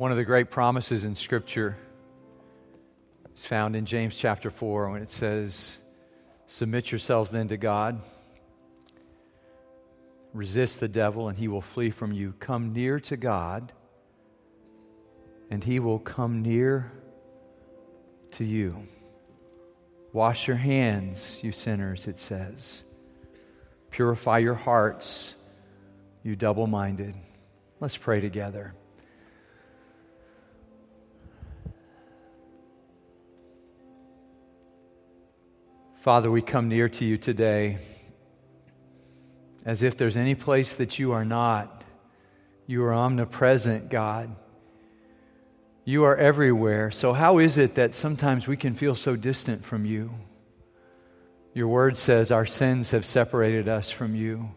One of the great promises in Scripture is found in James chapter 4 when it says, Submit yourselves then to God. Resist the devil, and he will flee from you. Come near to God, and he will come near to you. Wash your hands, you sinners, it says. Purify your hearts, you double minded. Let's pray together. Father, we come near to you today as if there's any place that you are not. You are omnipresent, God. You are everywhere. So, how is it that sometimes we can feel so distant from you? Your word says our sins have separated us from you.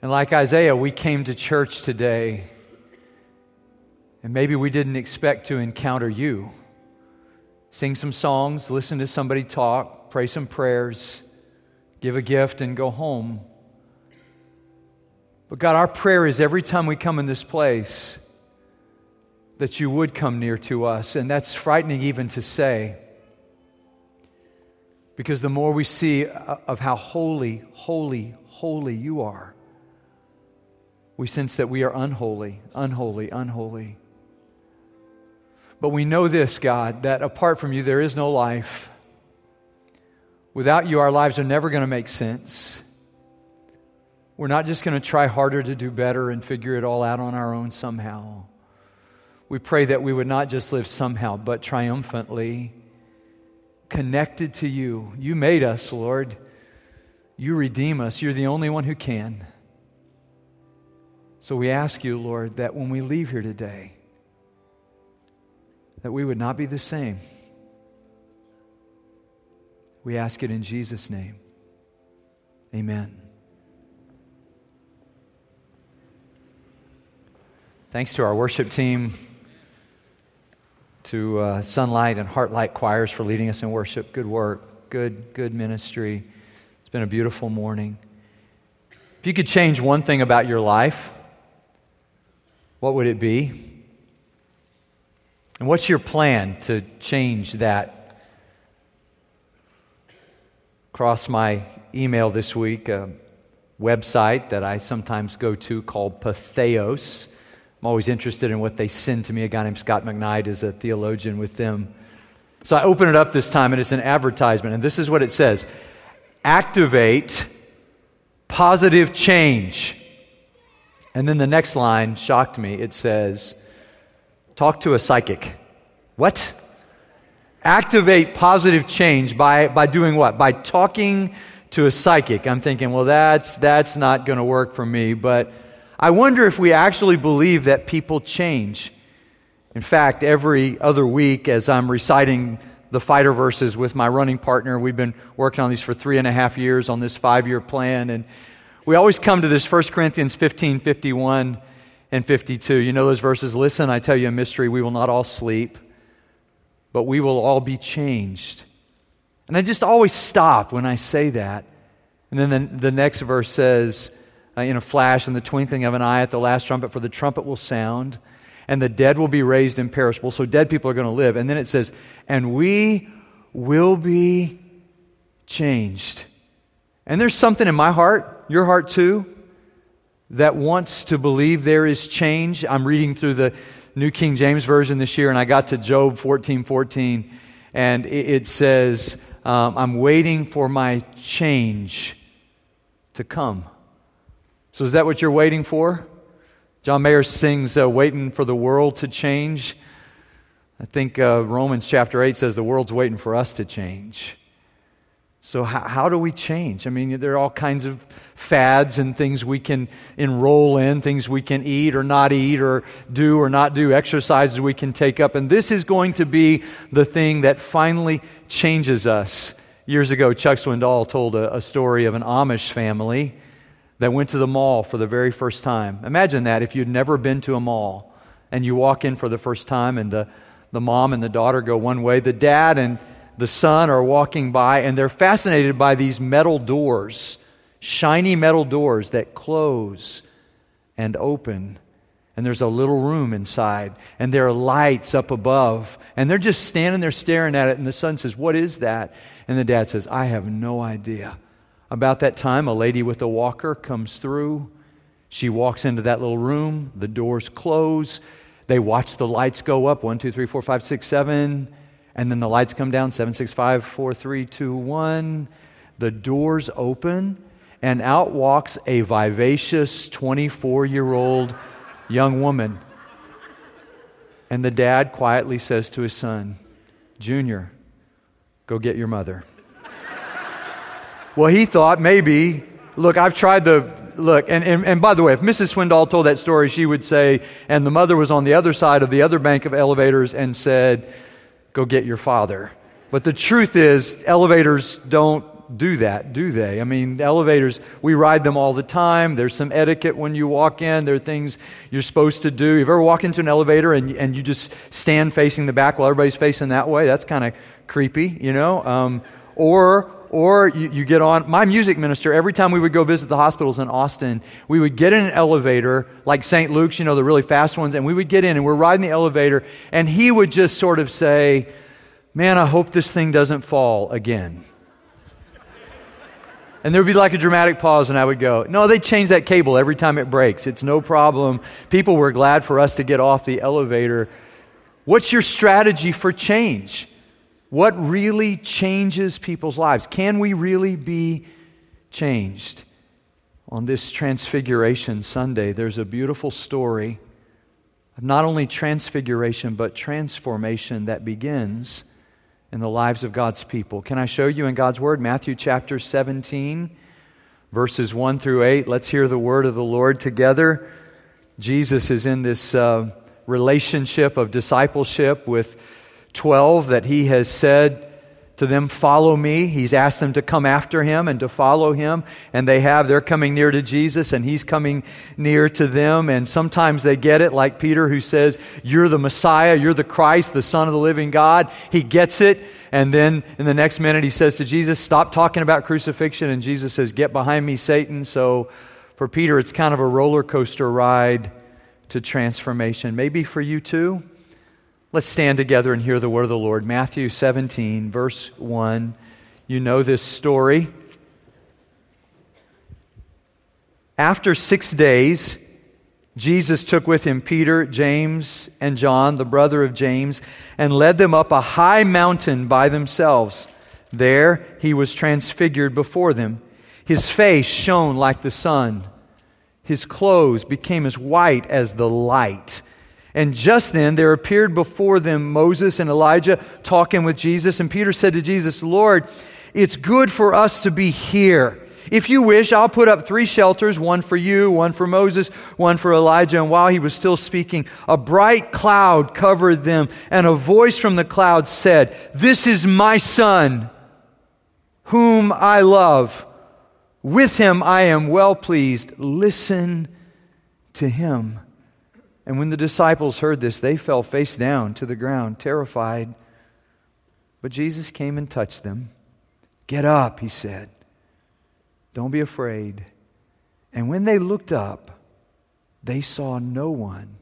And like Isaiah, we came to church today, and maybe we didn't expect to encounter you. Sing some songs, listen to somebody talk, pray some prayers, give a gift, and go home. But God, our prayer is every time we come in this place that you would come near to us. And that's frightening even to say. Because the more we see of how holy, holy, holy you are, we sense that we are unholy, unholy, unholy. But we know this, God, that apart from you, there is no life. Without you, our lives are never going to make sense. We're not just going to try harder to do better and figure it all out on our own somehow. We pray that we would not just live somehow, but triumphantly connected to you. You made us, Lord. You redeem us. You're the only one who can. So we ask you, Lord, that when we leave here today, that we would not be the same. We ask it in Jesus' name. Amen. Thanks to our worship team, to uh, Sunlight and Heartlight choirs for leading us in worship. Good work, good, good ministry. It's been a beautiful morning. If you could change one thing about your life, what would it be? And what's your plan to change that across my email this week a website that I sometimes go to called Patheos. I'm always interested in what they send to me. A guy named Scot McKnight is a theologian with them. So I open it up this time, and it's an advertisement. And this is what it says Activate positive change. And then the next line shocked me. It says, Talk to a psychic. What? Activate positive change by, by doing what? By talking to a psychic. I'm thinking, well, that's, that's not going to work for me. But I wonder if we actually believe that people change. In fact, every other week, as I'm reciting the fighter verses with my running partner, we've been working on these for three and a half years on this five year plan. And we always come to this 1 Corinthians 15 51 and 52. You know those verses? Listen, I tell you a mystery. We will not all sleep but we will all be changed. And I just always stop when I say that. And then the, the next verse says, uh, in a flash, in the twinkling of an eye at the last trumpet, for the trumpet will sound, and the dead will be raised imperishable. So dead people are going to live. And then it says, and we will be changed. And there's something in my heart, your heart too, that wants to believe there is change. I'm reading through the New King James Version this year, and I got to Job 14 14, and it, says, um, I'm waiting for my change to come. So, is that what you're waiting for? John Mayer sings, uh, Waiting for the World to Change. I think uh, Romans chapter 8 says the world's waiting for us to change. So, how, how, do we change? I mean, there are all kinds of fads and things we can enroll in, things we can eat or not eat, or do or not do, exercises we can take up. And this is going to be the thing that finally changes us. Years ago, Chuck Swindoll told a, a story of an Amish family that went to the mall for the very first time. Imagine that if you'd never been to a mall and you walk in for the first time, and the, the mom and the daughter go one way, the dad and the son are walking by and they're fascinated by these metal doors, shiny metal doors that close and open. and there's a little room inside, and there are lights up above, and they're just standing there staring at it, and the son says, What is that? And the dad says, I have no idea. About that time, a lady with a walker comes through. She walks into that little room, the doors close. They watch the lights go up one, two, three, four, five, six, seven, and then the lights come down seven, six, five, four, three, two, one. The doors open, and out walks a vivacious 24 year old young woman. And the dad quietly says to his son, Junior, go get your mother. well, he thought maybe, look, I've tried the, look, and, and, and by the way, if Mrs. Swindoll told that story, she would say, and the mother was on the other side of the other bank of elevators and said, go get your father. But the truth is, elevators don't do that, do they? I mean, elevators, we ride them all the time. There's some etiquette when you walk in. There are things you're supposed to do. You've ever walked into an elevator and, and you just stand facing the back while everybody's facing that way? That's kind of creepy, you know? Um, or or you, you, get on. My music minister, every time we would go visit the hospitals in Austin, we would get in an elevator, like St. Luke's, you know, the really fast ones, and we would get in and we're riding the elevator, and he would just sort of say, Man, I hope this thing doesn't fall again. And there would be like a dramatic pause, and I would go, No, they change that cable every time it breaks. It's no problem. People were glad for us to get off the elevator. What's your strategy for change? What really changes people's lives? Can we really be changed? On this Transfiguration Sunday, there's a beautiful story of not only transfiguration, but transformation that begins in the lives of God's people. Can I show you in God's Word? Matthew chapter 17, verses 1 through 8. Let's hear the word of the Lord together. Jesus is in this uh, relationship of discipleship with 12 that he has said to them, Follow me. He's asked them to come after him and to follow him. And they have. They're coming near to Jesus and he's coming near to them. And sometimes they get it, like Peter, who says, You're the Messiah. You're the Christ, the Son of the living God. He gets it. And then in the next minute, he says to Jesus, Stop talking about crucifixion. And Jesus says, Get behind me, Satan. So for Peter, it's kind of a roller coaster ride to transformation. Maybe for you too. Let's stand together and hear the word of the Lord. Matthew 17, verse 1. You know this story. After six days, Jesus took with him Peter, James, and John, the brother of James, and led them up a high mountain by themselves. There he was transfigured before them. His face shone like the sun. His clothes became as white as the light. And just then there appeared before them Moses and Elijah talking with Jesus. And Peter said to Jesus, Lord, it's good for us to be here. If you wish, I'll put up three shelters one for you, one for Moses, one for Elijah. And while he was still speaking, a bright cloud covered them, and a voice from the cloud said, This is my son, whom I love. With him I am well pleased. Listen to him. And when the disciples heard this, they fell face down to the ground, terrified. But Jesus came and touched them. Get up, he said. Don't be afraid. And when they looked up, they saw no one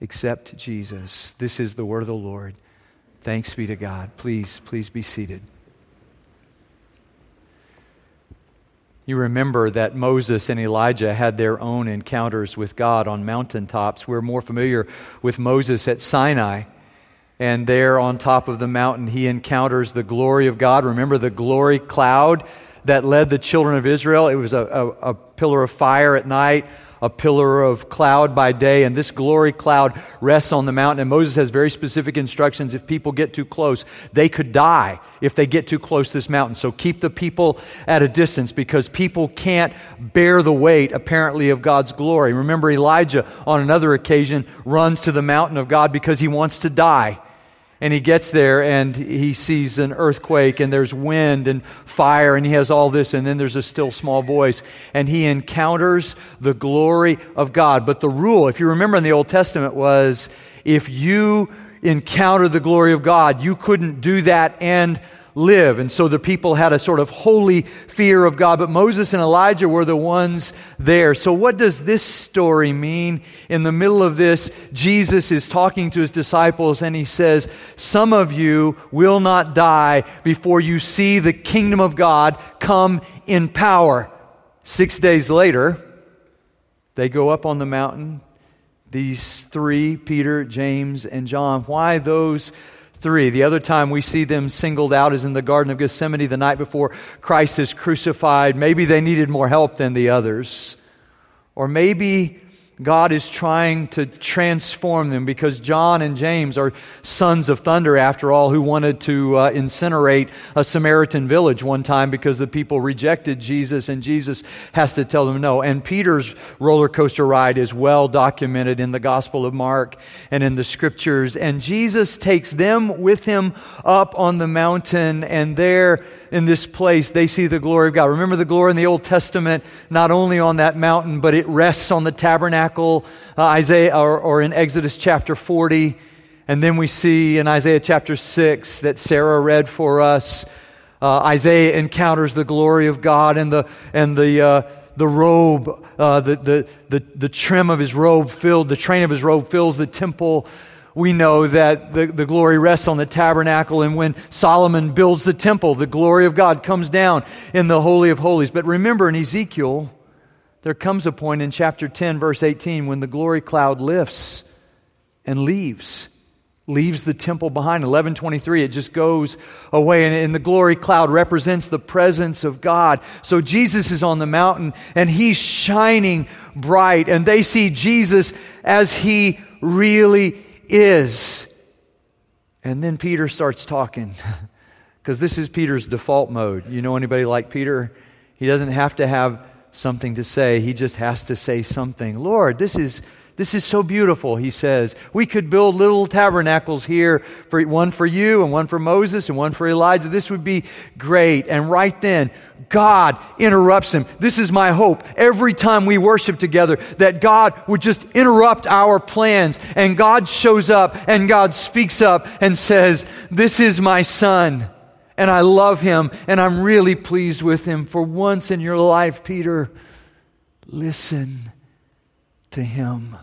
except Jesus. This is the word of the Lord. Thanks be to God. Please, please be seated. You remember that Moses and Elijah had their own encounters with God on mountaintops. We're more familiar with Moses at Sinai. And there on top of the mountain, he encounters the glory of God. Remember the glory cloud that led the children of Israel? It was a, a, a pillar of fire at night, a pillar of cloud by day, and this glory cloud rests on the mountain. And Moses has very specific instructions. If people get too close, they could die if they get too close to this mountain. So keep the people at a distance because people can't bear the weight, apparently, of God's glory. Remember, Elijah, on another occasion, runs to the mountain of God because he wants to die. And he gets there and he sees an earthquake and there's wind and fire and he has all this and then there's a still small voice and he encounters the glory of God. But the rule, if you remember in the Old Testament, was if you encounter the glory of God, you couldn't do that and live. And so the people had a sort of holy fear of God, but Moses and Elijah were the ones there. So what does this story mean? In the middle of this, Jesus is talking to his disciples and he says, Some of you will not die before you see the kingdom of God come in power. Six days later, they go up on the mountain. These three, Peter, James, and John. Why those 3. The other time we see them singled out is in the Garden of Gethsemane the night before Christ is crucified. Maybe they needed more help than the others. Or maybe God is trying to transform them because John and James are sons of thunder, after all, who wanted to uh, incinerate a Samaritan village one time because the people rejected Jesus, and Jesus has to tell them no. And Peter's roller coaster ride is well documented in the Gospel of Mark and in the scriptures. And Jesus takes them with him up on the mountain, and there in this place they see the glory of God. Remember the glory in the Old Testament, not only on that mountain, but it rests on the tabernacle uh, Isaiah, or, or in Exodus chapter 40. And then we see in Isaiah chapter 6 that Sarah read for us. Uh, Isaiah encounters the glory of God and the, and the, uh, the robe, uh, the, the, the, the trim of his robe filled, the train of his robe fills the temple. We know that the, the glory rests on the tabernacle, and when Solomon builds the temple, the glory of God comes down in the Holy of Holies. But remember in Ezekiel, there comes a point in chapter 10, verse 18, when the glory cloud lifts and leaves leaves the temple behind. 1123 it just goes away and, and, the glory cloud represents the presence of god. So jesus is on the mountain and he's shining bright and they see jesus as he really is. And then peter starts talking because this is peter's default mode. You know anybody like peter? He doesn't have to have something to say. He just has to say something. Lord, this is, this is so beautiful, he says. We could build little tabernacles here, for, one for you and one for Moses and one for Elijah. This would be great. And right then, God interrupts him. This is my hope every time we worship together that God would just interrupt our plans and God shows up and God speaks up and says, This is my son and I love him and I'm really pleased with him. For once in your life, Peter, listen to him.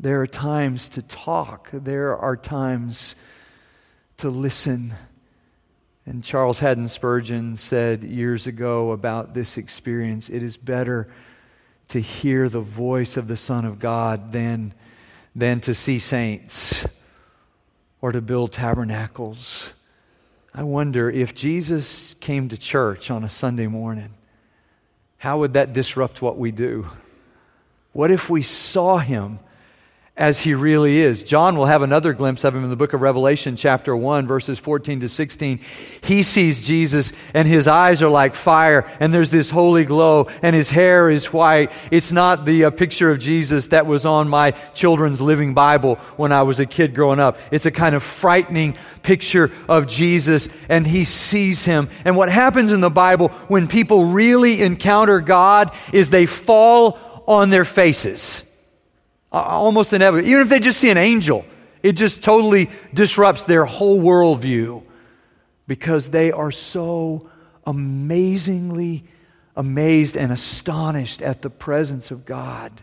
There are times to talk, there are times to listen. And Charles Haddon Spurgeon said years ago about this experience it is better to hear the voice of the Son of God than, than to see saints or to build tabernacles. I wonder if Jesus came to church on a Sunday morning, how would that disrupt what we do? What if we saw him as he really is. John will have another glimpse of him in the book of Revelation, chapter 1, verses 14 to 16. He sees Jesus, and his eyes are like fire, and there's this holy glow, and his hair is white. It's not the uh, picture of Jesus that was on my children's living Bible when I was a kid growing up. It's a kind of frightening picture of Jesus, and he sees him. And what happens in the Bible when people really encounter God is they fall on their faces almost inevitable. Even if they just see an angel, it just totally disrupts their whole worldview because they are so amazingly amazed and astonished at the presence of God.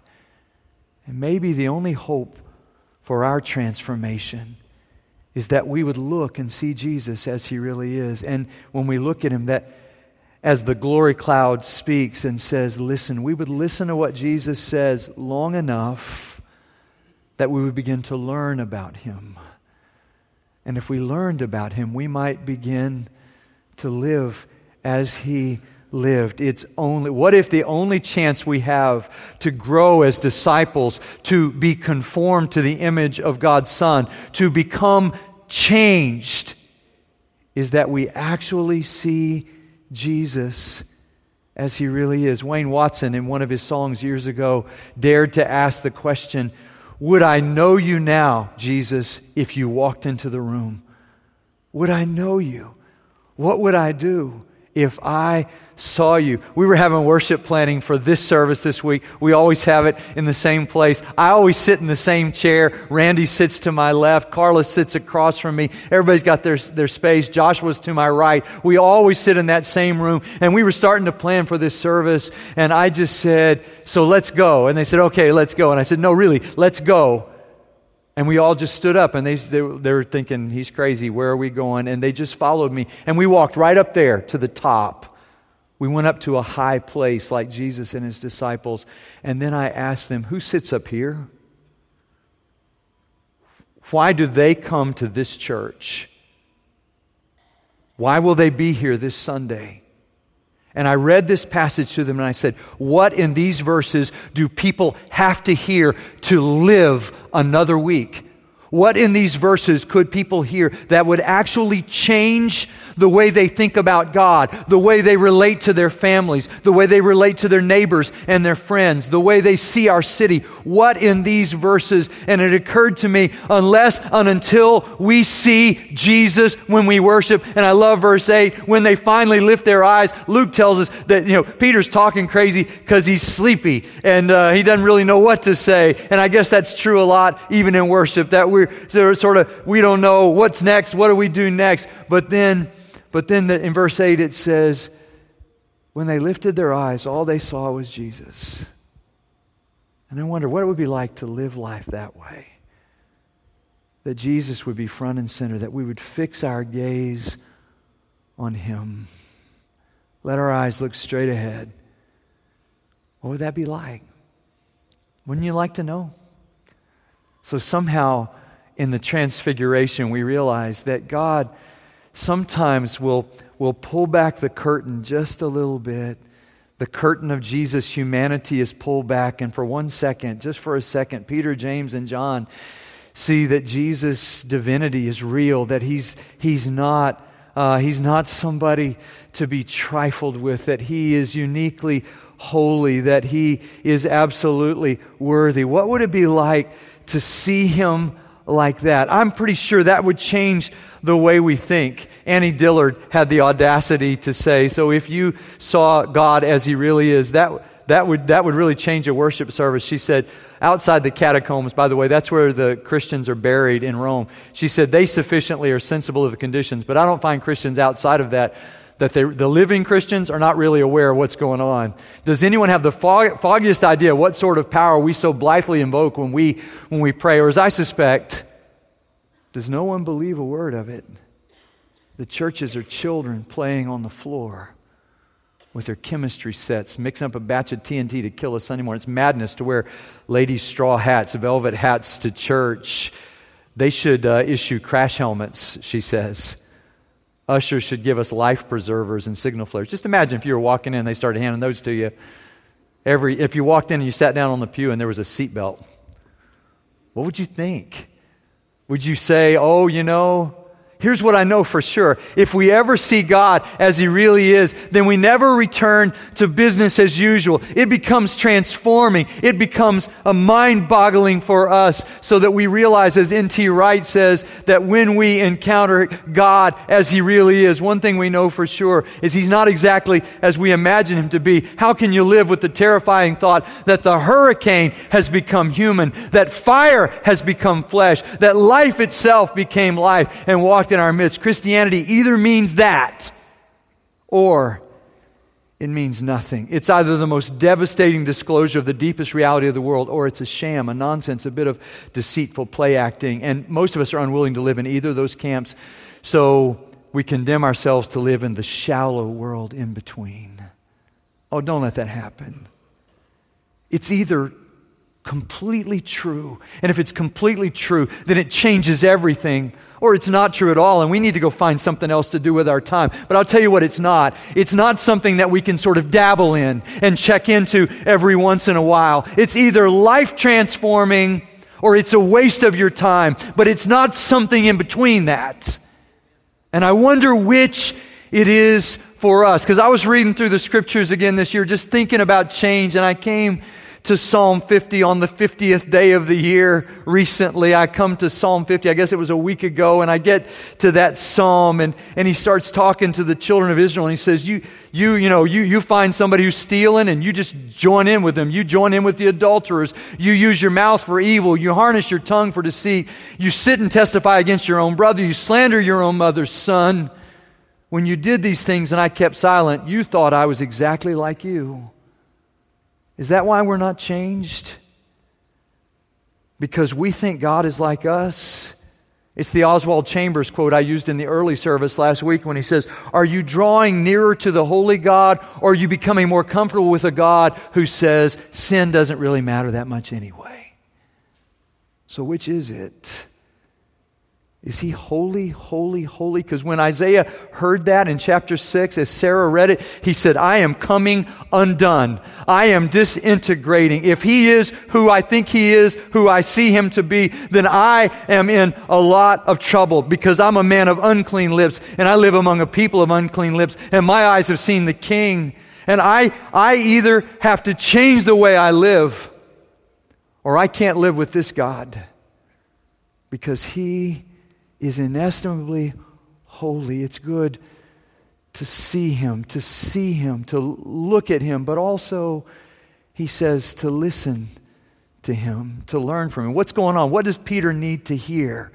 And maybe the only hope for our transformation is that we would look and see Jesus as he really is. And when we look at him, that as the glory cloud speaks and says, Listen, we would listen to what Jesus says long enough that we would begin to learn about him. And if we learned about him, we might begin to live as he lived. It's only what if the only chance we have to grow as disciples, to be conformed to the image of God's Son, to become changed is that we actually see Jesus as he really is. Wayne Watson in one of his songs years ago dared to ask the question, would I know you now, Jesus, if you walked into the room? Would I know you? What would I do if I saw you. We were having worship planning for this service this week. We always have it in the same place. I always sit in the same chair. Randy sits to my left. Carla sits across from me. Everybody's got their, their space. Joshua's to my right. We always sit in that same room. And we were starting to plan for this service. And I just said, So let's go. And they said, Okay, let's go. And I said, No, really, let's go. And we all just stood up and they, they, they were thinking, He's crazy. Where are we going? And they just followed me. And we walked right up there to the top. We went up to a high place like Jesus and his disciples. And then I asked them, Who sits up here? Why do they come to this church? Why will they be here this Sunday? And I read this passage to them and I said, What in these verses do people have to hear to live another week? What in these verses could people hear that would actually change the way they think about God, the way they relate to their families, the way they relate to their neighbors and their friends, the way they see our city? What in these verses? And it occurred to me, unless and until we see Jesus when we worship, and I love verse 8, when they finally lift their eyes, Luke tells us that, you know, Peter's talking crazy because he's sleepy and uh, he doesn't really know what to say. And I guess that's true a lot even in worship, that we're sort of, we don't know what's next, what do we do next? But then, but then the, in verse 8 it says, when they lifted their eyes, all they saw was Jesus. And I wonder what it would be like to live life that way. That Jesus would be front and center, that we would fix our gaze on Him. Let our eyes look straight ahead. What would that be like? Wouldn't you like to know? So somehow in the transfiguration, we realize that God sometimes we'll, we'll pull back the curtain just a little bit. The curtain of Jesus' humanity is pulled back, and for one second, just for a second, Peter, James, and John see that Jesus' divinity is real, that he's, he's not. Uh, he's not somebody to be trifled with, that he is uniquely holy, that he is absolutely worthy. What would it be like to see him like that. I'm pretty sure that would change the way we think. Annie Dillard had the audacity to say, so if you saw God as he really is, that, that, would, that would really change a worship service. She said, outside the catacombs, by the way, that's where the Christians are buried in Rome. She said, they sufficiently are sensible of the conditions, but I don't find Christians outside of that that the living Christians are not really aware of what's going on. Does anyone have the fog, foggiest idea what sort of power we so blithely invoke when we, when we pray? Or as I suspect, does no one believe a word of it? The churches are children playing on the floor with their chemistry sets, mixing up a batch of TNT to kill a Sunday morning. It's madness to wear ladies' straw hats, velvet hats to church. They should uh, issue crash helmets, she says. Ushers should give us life preservers and signal flares. Just imagine if you were walking in, and they started handing those to you. Every, if you walked in and you sat down on the pew and there was a seatbelt, what would you think? Would you say, oh, you know, Here's what I know for sure. If we ever see God as He really is, then we never return to business as usual. It becomes transforming. It becomes a mind boggling for us so that we realize, as N.T. Wright says, that when we encounter God as He really is, one thing we know for sure is He's not exactly as we imagine Him to be. How can you live with the terrifying thought that the hurricane has become human, that fire has become flesh, that life itself became life and walked in our midst. Christianity either means that or it means nothing. It's either the most devastating disclosure of the deepest reality of the world or it's a sham, a nonsense, a bit of deceitful play acting. And most of us are unwilling to live in either of those camps. So we condemn ourselves to live in the shallow world in between. Oh, don't let that happen. It's either completely true. And if it's completely true, then it changes everything or it's not true at all, and we need to go find something else to do with our time. But I'll tell you what it's not. It's not something that we can sort of dabble in and check into every once in a while. It's either life transforming or it's a waste of your time, but it's not something in between that. And I wonder which it is for us. Because I was reading through the scriptures again this year, just thinking about change, and I came to Psalm 50 on the 50th day of the year recently. I come to Psalm 50, I guess it was a week ago, and I get to that psalm and, and he starts talking to the children of Israel and he says, You, you, you know, you, you find somebody who's stealing and you just join in with them. You join in with the adulterers. You use your mouth for evil. You harness your tongue for deceit. You sit and testify against your own brother. You slander your own mother's son. When you did these things and I kept silent, you thought I was exactly like you. Is that why we're not changed? Because we think God is like us? It's the Oswald Chambers quote I used in the early service last week when he says, Are you drawing nearer to the holy God, or are you becoming more comfortable with a God who says sin doesn't really matter that much anyway? So, which is it? Is he holy, holy, holy? Because when Isaiah heard that in chapter 6, as Sarah read it, he said, I am coming undone. I am disintegrating. If he is who I think he is, who I see him to be, then I am in a lot of trouble because I'm a man of unclean lips and I live among a people of unclean lips and my eyes have seen the king. And I, I either have to change the way I live or I can't live with this God because he is inestimably holy. It's good to see him, to see him, to look at him, but also, he says, to listen to him, to learn from him. What's going on? What does Peter need to hear?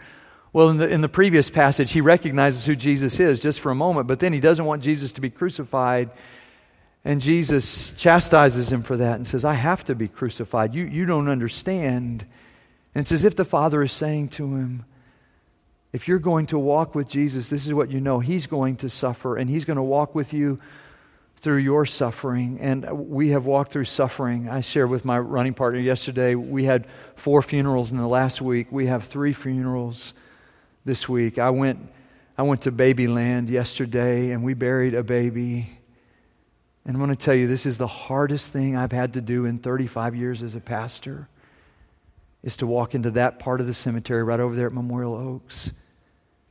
Well, in the, in the previous passage, he recognizes who Jesus is just for a moment, but then he doesn't want Jesus to be crucified. And Jesus chastises him for that and says, I have to be crucified. You, you don't understand. And it's as if the Father is saying to him, if you're going to walk with Jesus, this is what you know. He's going to suffer, and He's going to walk with you through your suffering. And we have walked through suffering. I shared with my running partner yesterday, we had four funerals in the last week. We have three funerals this week. I went, I went to Babyland yesterday, and we buried a baby. And I'm going to tell you, this is the hardest thing I've had to do in 35 years as a pastor, is to walk into that part of the cemetery right over there at Memorial Oaks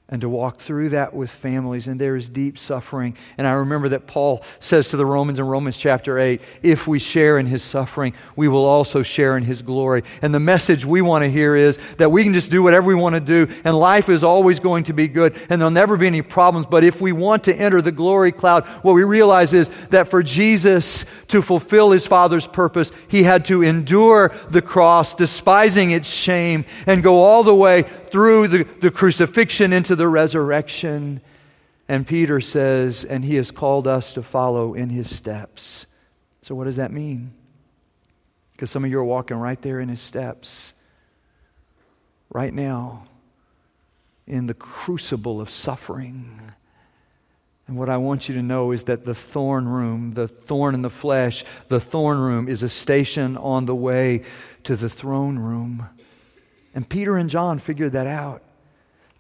and to walk through that with families, and there is deep suffering. And I remember that Paul says to the Romans in Romans chapter 8 if we share in his suffering, we will also share in his glory. And the message we want to hear is that we can just do whatever we want to do, and life is always going to be good, and there'll never be any problems. But if we want to enter the glory cloud, what we realize is that for Jesus to fulfill his Father's purpose, he had to endure the cross, despising its shame, and go all the way through the, the crucifixion into the resurrection. And Peter says, and he has called us to follow in his steps. So, what does that mean? Because some of you are walking right there in his steps, right now, in the crucible of suffering. And what I want you to know is that the thorn room, the thorn in the flesh, the thorn room is a station on the way to the throne room. And Peter and John figured that out.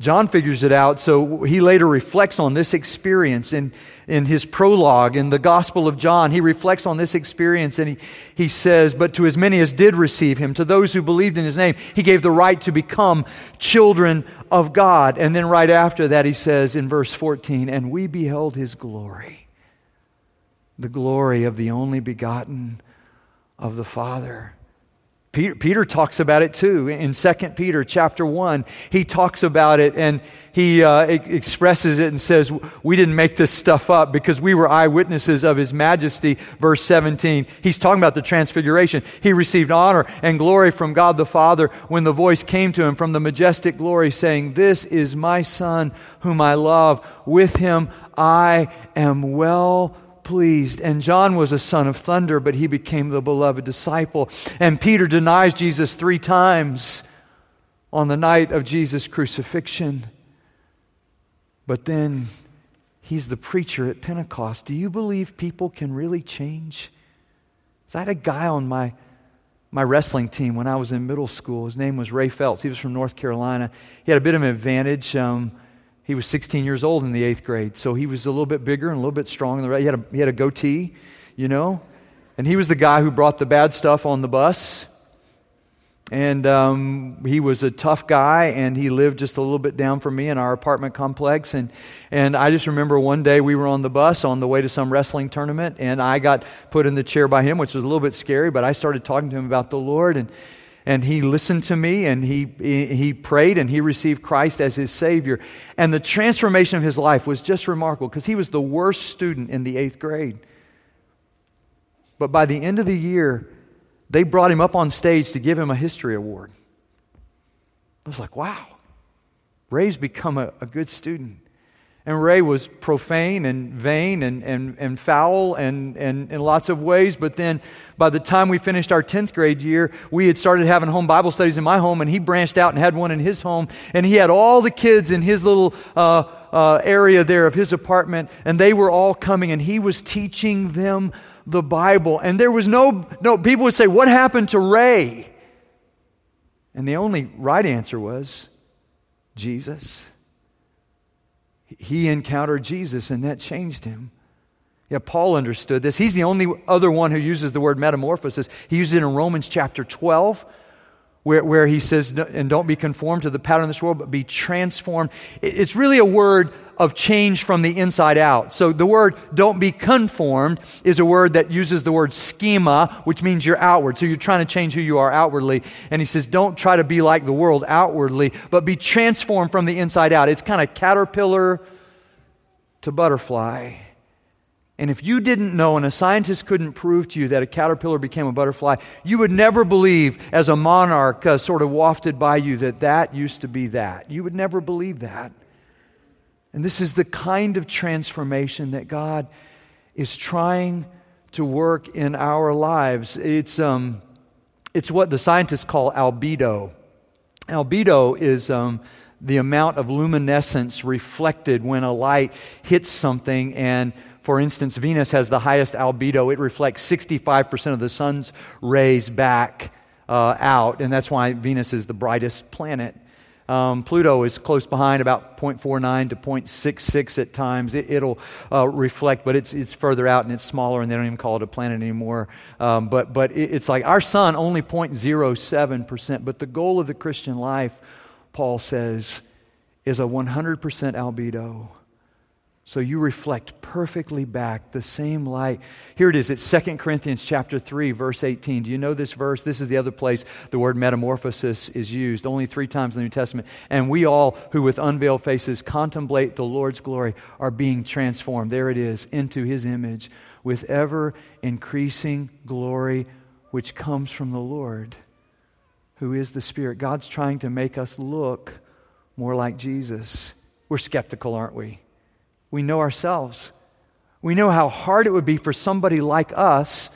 John figures it out, so he later reflects on this experience in, in his prologue in the Gospel of John. He reflects on this experience and he, he says, But to as many as did receive him, to those who believed in his name, he gave the right to become children of God. And then right after that, he says in verse 14, And we beheld his glory, the glory of the only begotten of the Father Peter, Peter, talks about it too in 2 Peter chapter 1. He talks about it and he uh, expresses it and says, We didn't make this stuff up because we were eyewitnesses of his majesty. Verse 17. He's talking about the transfiguration. He received honor and glory from God the Father when the voice came to him from the majestic glory saying, This is my Son whom I love. With him I am well pleased. And John was a son of thunder, but he became the beloved disciple. And Peter denies Jesus three times on the night of Jesus' crucifixion. But then he's the preacher at Pentecost. Do you believe people can really change? So I had a guy on my, my wrestling team when I was in middle school. His name was Ray Phelps. He was from North Carolina. He had a bit of an advantage. Um, he was 16 years old in the eighth grade, so he was a little bit bigger and a little bit stronger. He had a, he had a goatee, you know, and he was the guy who brought the bad stuff on the bus. And um, he was a tough guy, and he lived just a little bit down from me in our apartment complex. And, and I just remember one day we were on the bus on the way to some wrestling tournament, and I got put in the chair by him, which was a little bit scary, but I started talking to him about the Lord. And, and he listened to me and he, he prayed and he received Christ as his Savior. And the transformation of his life was just remarkable because he was the worst student in the eighth grade. But by the end of the year, they brought him up on stage to give him a history award. I was like, wow, Ray's become a, a good student. And Ray was profane and vain and, and, and foul and, and in lots of ways. But then by the time we finished our 10th grade year, we had started having home Bible studies in my home, and he branched out and had one in his home. And he had all the kids in his little uh, uh, area there of his apartment, and they were all coming, and he was teaching them the Bible. And there was no, no, people would say, What happened to Ray? And the only right answer was Jesus. He encountered Jesus, and that changed him. Yeah, Paul understood this. He's the only other one who uses the word metamorphosis. He uses it in Romans chapter 12, where, where he says, and don't be conformed to the pattern of this world, but be transformed. It's really a word of change from the inside out. So the word don't be conformed is a word that uses the word schema, which means you're outward. So you're trying to change who you are outwardly. And he says, don't try to be like the world outwardly, but be transformed from the inside out. It's kind of caterpillar to butterfly. And if you didn't know and a scientist couldn't prove to you that a caterpillar became a butterfly, you would never believe, as a monarch uh, sort of wafted by you, that that used to be that. You would never believe that. And this is the kind of transformation that God is trying to work in our lives. It's, um, it's what the scientists call albedo. Albedo is um, the amount of luminescence reflected when a light hits something. And for instance, Venus has the highest albedo, it reflects 65% of the sun's rays back uh, out, and that's why Venus is the brightest planet. Um, Pluto is close behind, about 0.49 to 0.66 at times. It, will uh, reflect, but it's, it's further out and it's smaller, and they don't even call it a planet anymore. Um, but but it, it's like our sun, only 0.07%. But the goal of the Christian life, Paul says, is a 100% albedo. So you reflect perfectly back the same light. Here it is. It's 2 Corinthians chapter 3 verse 18. Do you know this verse? This is the other place the word metamorphosis is used, only 3 times in the New Testament. And we all who with unveiled faces contemplate the Lord's glory are being transformed. There it is, into his image with ever increasing glory which comes from the Lord, who is the Spirit. God's trying to make us look more like Jesus. We're skeptical, aren't we? We know ourselves. We know how hard it would be for somebody like us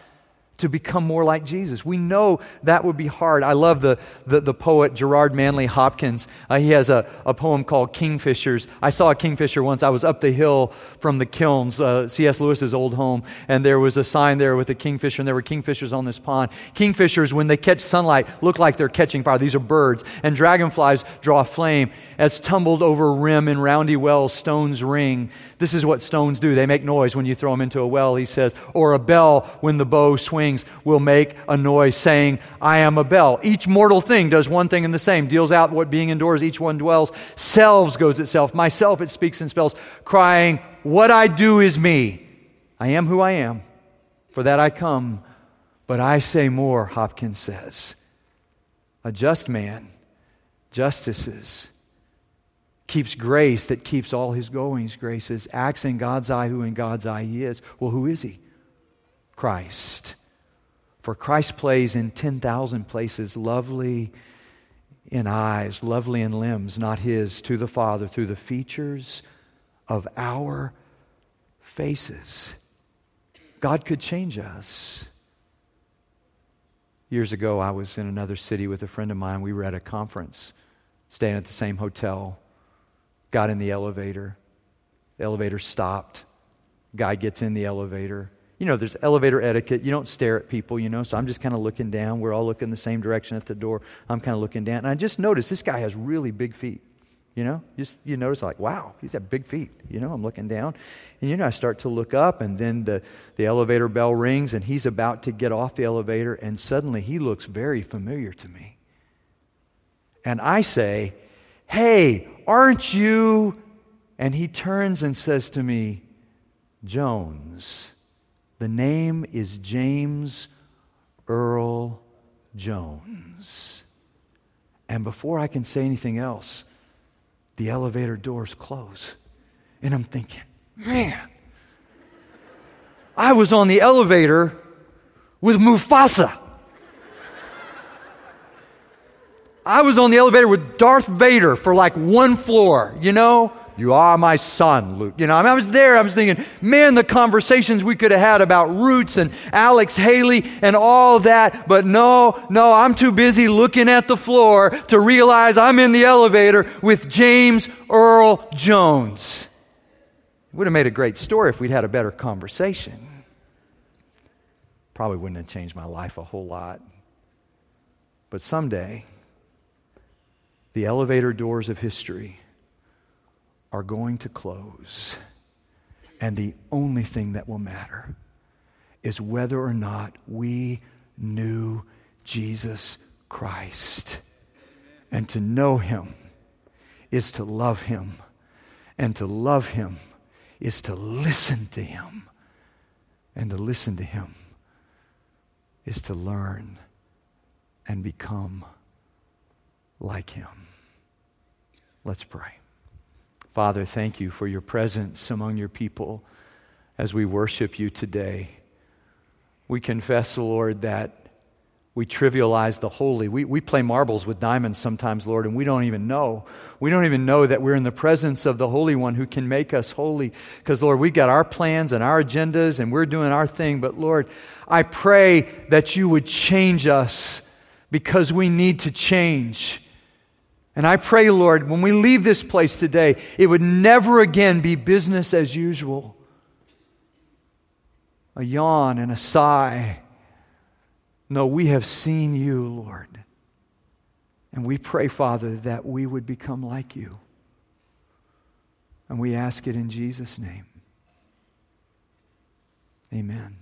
to become more like Jesus. We know that would be hard. I love the, the, the poet Gerard Manley Hopkins. Uh, he has a, a poem called Kingfishers. I saw a kingfisher once. I was up the hill from the kilns, uh, C.S. Lewis's old home, and there was a sign there with a kingfisher, and there were kingfishers on this pond. Kingfishers, when they catch sunlight, look like they're catching fire. These are birds. And dragonflies draw flame. As tumbled over rim in roundy wells, stones ring. This is what stones do. They make noise when you throw them into a well, he says, or a bell when the bow swings will make a noise saying, I am a bell. Each mortal thing does one thing and the same, deals out what being indoors each one dwells. Selves goes itself. Myself it speaks and spells, crying, What I do is me. I am who I am. For that I come. But I say more, Hopkins says. A just man, justices, keeps grace that keeps all his goings graces, acts in God's eye who in God's eye he is. Well, who is he? Christ. For Christ plays in 10,000 places, lovely in eyes, lovely in limbs, not his, to the Father through the features of our faces. God could change us. Years ago, I was in another city with a friend of mine. We were at a conference, staying at the same hotel got in the elevator. The elevator stopped. Guy gets in the elevator. You know, there's elevator etiquette. You don't stare at people, you know, so I'm just kind of looking down. We're all looking the same direction at the door. I'm kind of looking down. And I just noticed this guy has really big feet. You know, just you notice like, wow, he's got big feet. You know, I'm looking down. And you know, I start to look up, and then the, the elevator bell rings, and he's about to get off the elevator, and suddenly he looks very familiar to me. And I say, Hey, aren't you? And he turns and says to me, Jones. The name is James Earl Jones. And before I can say anything else, the elevator doors close. And I'm thinking, man, I was on the elevator with Mufasa. I was on the elevator with Darth Vader for like one floor, you know? You are my son, Luke. You know, I, mean, I was there, I was thinking, man, the conversations we could have had about Roots and Alex Haley and all that. But no, no, I'm too busy looking at the floor to realize I'm in the elevator with James Earl Jones. It would have made a great story if we'd had a better conversation. Probably wouldn't have changed my life a whole lot. But someday, the elevator doors of history are going to close. And the only thing that will matter is whether or not we knew Jesus Christ. And to know him is to love him. And to love him is to listen to him. And to listen to him is to learn and become like him. Let's pray. Father, thank you for your presence among your people as we worship you today. We confess, Lord, that we trivialize the holy. We, we play marbles with diamonds sometimes, Lord, and we don't even know. We don't even know that we're in the presence of the Holy One who can make us holy. Because, Lord, we've got our plans and our agendas and we're doing our thing. But, Lord, I pray that you would change us because we need to change. And I pray, Lord, when we leave this place today, it would never again be business as usual. A yawn and a sigh. No, we have seen you, Lord. And we pray, Father, that we would become like you. And we ask it in Jesus' name. Amen.